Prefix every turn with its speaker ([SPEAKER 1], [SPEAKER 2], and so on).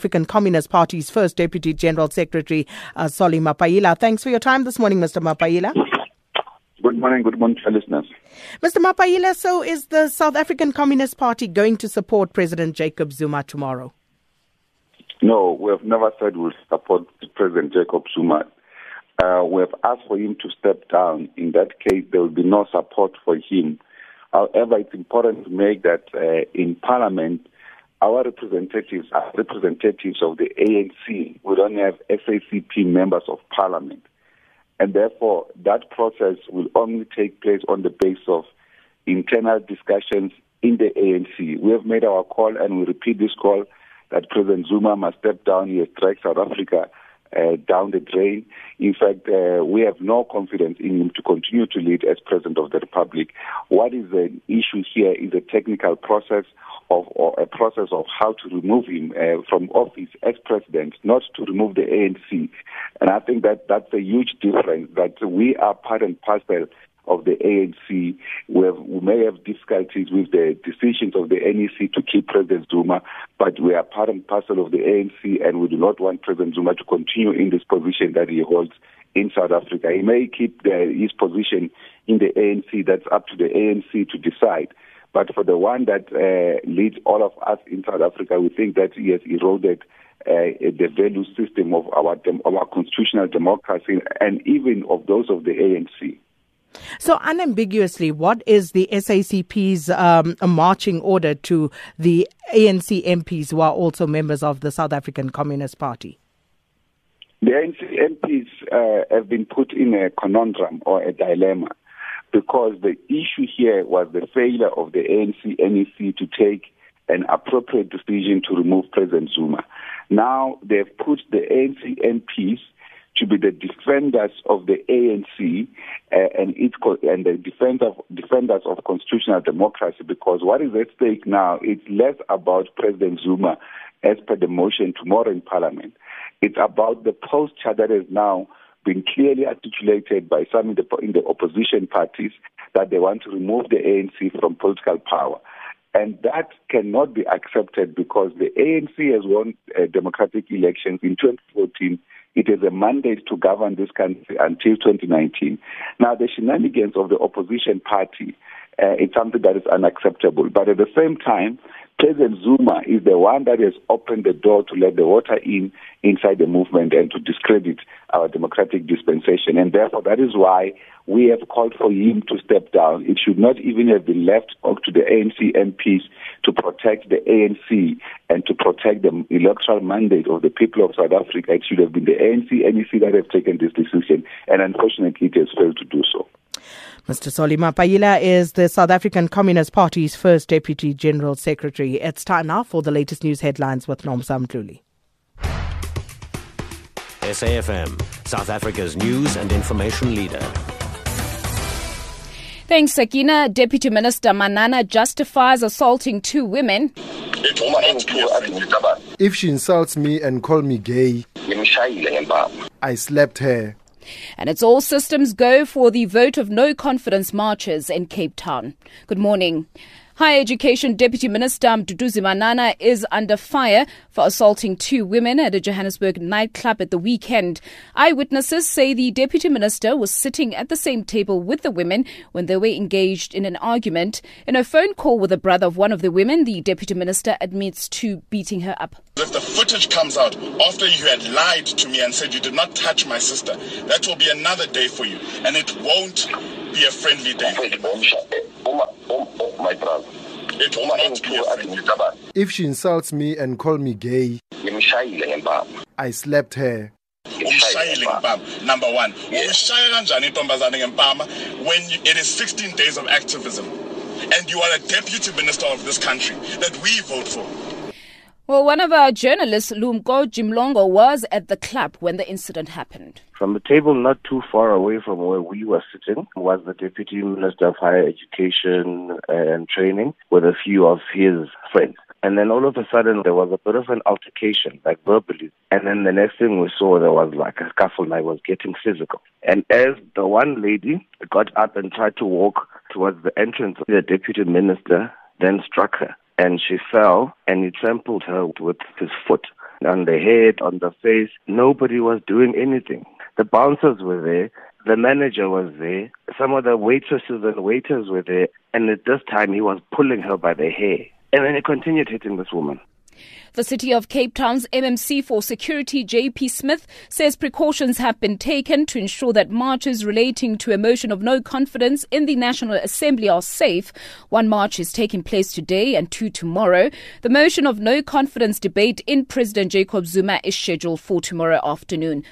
[SPEAKER 1] African Communist Party's first Deputy General Secretary, uh, Solly Mapaila. Thanks for your time this morning, Mr. Mapaila.
[SPEAKER 2] Good morning, good morning to listeners.
[SPEAKER 1] Mr. Mapaila, so is the South African Communist Party going to support President Jacob Zuma tomorrow?
[SPEAKER 2] No, we have never said we'll support President Jacob Zuma. Uh, we have asked for him to step down. In that case, there will be no support for him. However, it's important to make that uh, in Parliament, our representatives are representatives of the ANC. We don't have SACP members of Parliament. And therefore, that process will only take place on the basis of internal discussions in the ANC. We have made our call and we repeat this call that President Zuma must step down. He has dragged South Africa uh, down the drain. In fact, uh, we have no confidence in him to continue to lead as President of the Republic. What is the issue here is a technical process of or a process of how to remove him uh, from office as president, not to remove the ANC. And I think that that's a huge difference. That we are part and parcel of the ANC. We, have, we, may have difficulties with the decisions of the NEC to keep President Zuma, but we are part and parcel of the ANC, and we do not want President Zuma to continue in this position that he holds in South Africa. He may keep the, his position in the ANC. That's up to the ANC to decide. But for the one that uh, leads all of us in South Africa, we think that he has eroded uh, the value system of our, dem- our constitutional democracy and even of those of the ANC.
[SPEAKER 1] So, unambiguously, what is the SACP's um, marching order to the ANC MPs who are also members of the South African Communist Party?
[SPEAKER 2] The ANC MPs uh, have been put in a conundrum or a dilemma because the issue here was the failure of the ANC NEC to take an appropriate decision to remove President Zuma. Now they've put the ANC MPs to be the defenders of the ANC uh, and its and the of, defenders of constitutional democracy because what is at stake now is less about President Zuma as per the motion tomorrow in Parliament. It's about the posture that is now been clearly articulated by some in the, in the opposition parties that they want to remove the ANC from political power. And that cannot be accepted because the ANC has won uh, democratic elections in 2014 it has a mandate to govern this country until 2019. Now, the shenanigans of the opposition party uh, is something that is unacceptable. But at the same time, President Zuma is the one that has opened the door to let the water in inside the movement and to discredit our democratic dispensation. And therefore, that is why we have called for him to step down. It should not even have been left up to the ANC MPs to protect the ANC and to protect the electoral mandate of the people of South Africa. It should have been the ANC NEC that have taken this decision, and unfortunately, it has failed to do so.
[SPEAKER 1] Mr. Solly Mapaila is the South African Communist Party's first Deputy General Secretary. It's time now for the latest news headlines with Nomsa Mtluli.
[SPEAKER 3] SAFM, South Africa's news and information leader.
[SPEAKER 4] Thanks, Sakina. Deputy Minister Manana justifies assaulting two women.
[SPEAKER 5] If she insults me and call me gay, I slapped her.
[SPEAKER 4] And it's all systems go for the vote of no confidence marches in Cape Town. Good morning. Higher Education Deputy Minister Mduduzi Manana is under fire for assaulting two women at a Johannesburg nightclub at the weekend. Eyewitnesses say the Deputy Minister was sitting at the same table with the women when they were engaged in an argument. In a phone call with the brother of one of the women, the Deputy Minister admits to beating her up.
[SPEAKER 6] If the footage comes out after you had lied to me and said you did not touch my sister, that will be another day for you. And it won't be a friendly day. My brother. It will not be a friendly day.
[SPEAKER 5] If she insults me and call me gay, I slapped her.
[SPEAKER 6] umshayile ngempama. number one uyishaya kanjani intombazane ngempama when you, it is 16 days of activism and you are a deputy minister of this country that we vote for
[SPEAKER 4] well, one of our journalists, Lumko Jimlongo, was at the club when the incident happened.
[SPEAKER 7] From the table not too far away from where we were sitting was the Deputy Minister of Higher Education and Training with a few of his friends. And then all of a sudden there was a bit of an altercation, like verbally. And then the next thing we saw there was like a scuffle I was getting physical. And as the one lady got up and tried to walk towards the entrance, the deputy minister then struck her and she fell and he trampled her with his foot. on the head, on the face. Nobody was doing anything. The bouncers were there. The manager was there. Some of the waitresses and waiters were there. And at this time, he was pulling her by the hair. And then he continued hitting this woman.
[SPEAKER 4] The City of Cape Town's MMC for Security, JP Smith, says precautions have been taken to ensure that marches relating to a motion of no confidence in the National Assembly are safe. One march is taking place today and two tomorrow. The motion of no confidence debate in President Jacob Zuma is scheduled for tomorrow afternoon.